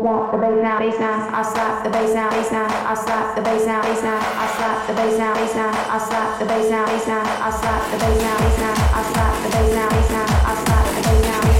slap the bass now, bass now, I slap the bass now, bass now, I slap the bass now, bass now, I slap the bass now, bass now, I slap the bass now, bass now, I slap the bass now, bass now, I slap the bass now, bass now, I slap the bass now.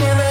Give it